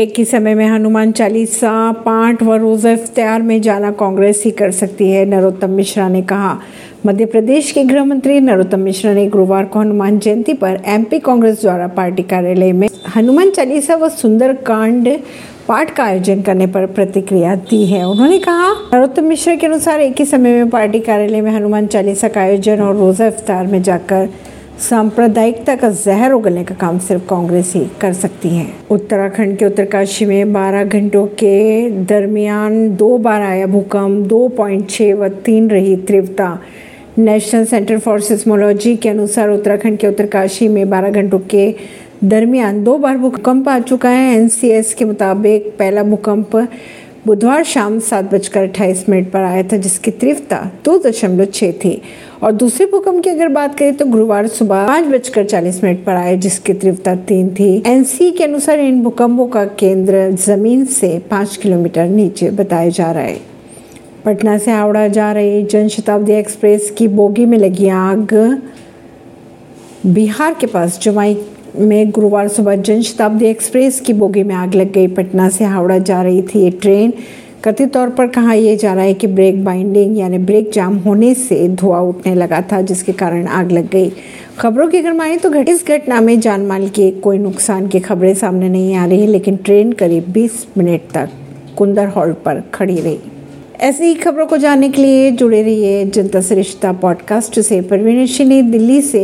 एक ही समय में हनुमान चालीसा पाठ व रोजा इफ्तार में जाना कांग्रेस ही कर सकती है, नरोत्तम मिश्रा ने कहा। मध्य प्रदेश के गृह मंत्री नरोत्तम मिश्रा ने गुरुवार को हनुमान जयंती पर एमपी कांग्रेस द्वारा पार्टी कार्यालय में हनुमान चालीसा व सुंदर कांड पाठ का आयोजन करने पर प्रतिक्रिया दी है। उन्होंने कहा, नरोत्तम मिश्रा के अनुसार एक ही समय में पार्टी कार्यालय में हनुमान चालीसा का आयोजन और रोजा इफ्तार में जाकर सांप्रदायिकता का जहर उगलने का काम सिर्फ़ कांग्रेस ही कर सकती है। उत्तराखंड के उत्तरकाशी में 12 घंटों के दरमियान दो बार आया भूकंप 2.6 व तीन रही तीव्रता। नेशनल सेंटर फॉर सिस्मोलॉजी के अनुसार उत्तराखंड के उत्तरकाशी में 12 घंटों के दरमियान दो बार भूकंप आ चुका है। एनसीएस के मुताबिक पहला भूकंप बुधवार शाम सात बजकर अट्ठाईस मिनट पर आया था, जिसकी तीव्रता दो दशमलव छः थी। और दूसरे भूकंप की अगर बात करें तो गुरुवार सुबह पाँच बजकर चालीस मिनट पर आया, जिसकी तीव्रता तीन थी। एनसी के अनुसार इन भूकंपों का केंद्र ज़मीन से पाँच किलोमीटर नीचे बताया जा रहा है। पटना से हावड़ा जा रही जन शताब्दी एक्सप्रेस की बोगी में लगी आग। बिहार के पास जुमाई में गुरुवार सुबह जन शताब्दी एक्सप्रेस की बोगी में आग लग गई। पटना से हावड़ा जा रही थी ये ट्रेन। कथित तौर पर कहा यह जा रहा है कि ब्रेक बाइंडिंग यानी ब्रेक जाम होने से धुआँ उठने लगा था, जिसके कारण आग लग गई। खबरों की अगर माने तो घट, इस घटना में जान माल के कोई नुकसान की खबरें सामने नहीं आ रही है लेकिन ट्रेन करीब 20 मिनट तक कुंदर हॉल्ट पर खड़ी रही। ऐसी ही खबरों को जानने के लिए जुड़े रहिए जनता से रिश्ता पॉडकास्ट से। परवीन दिल्ली से।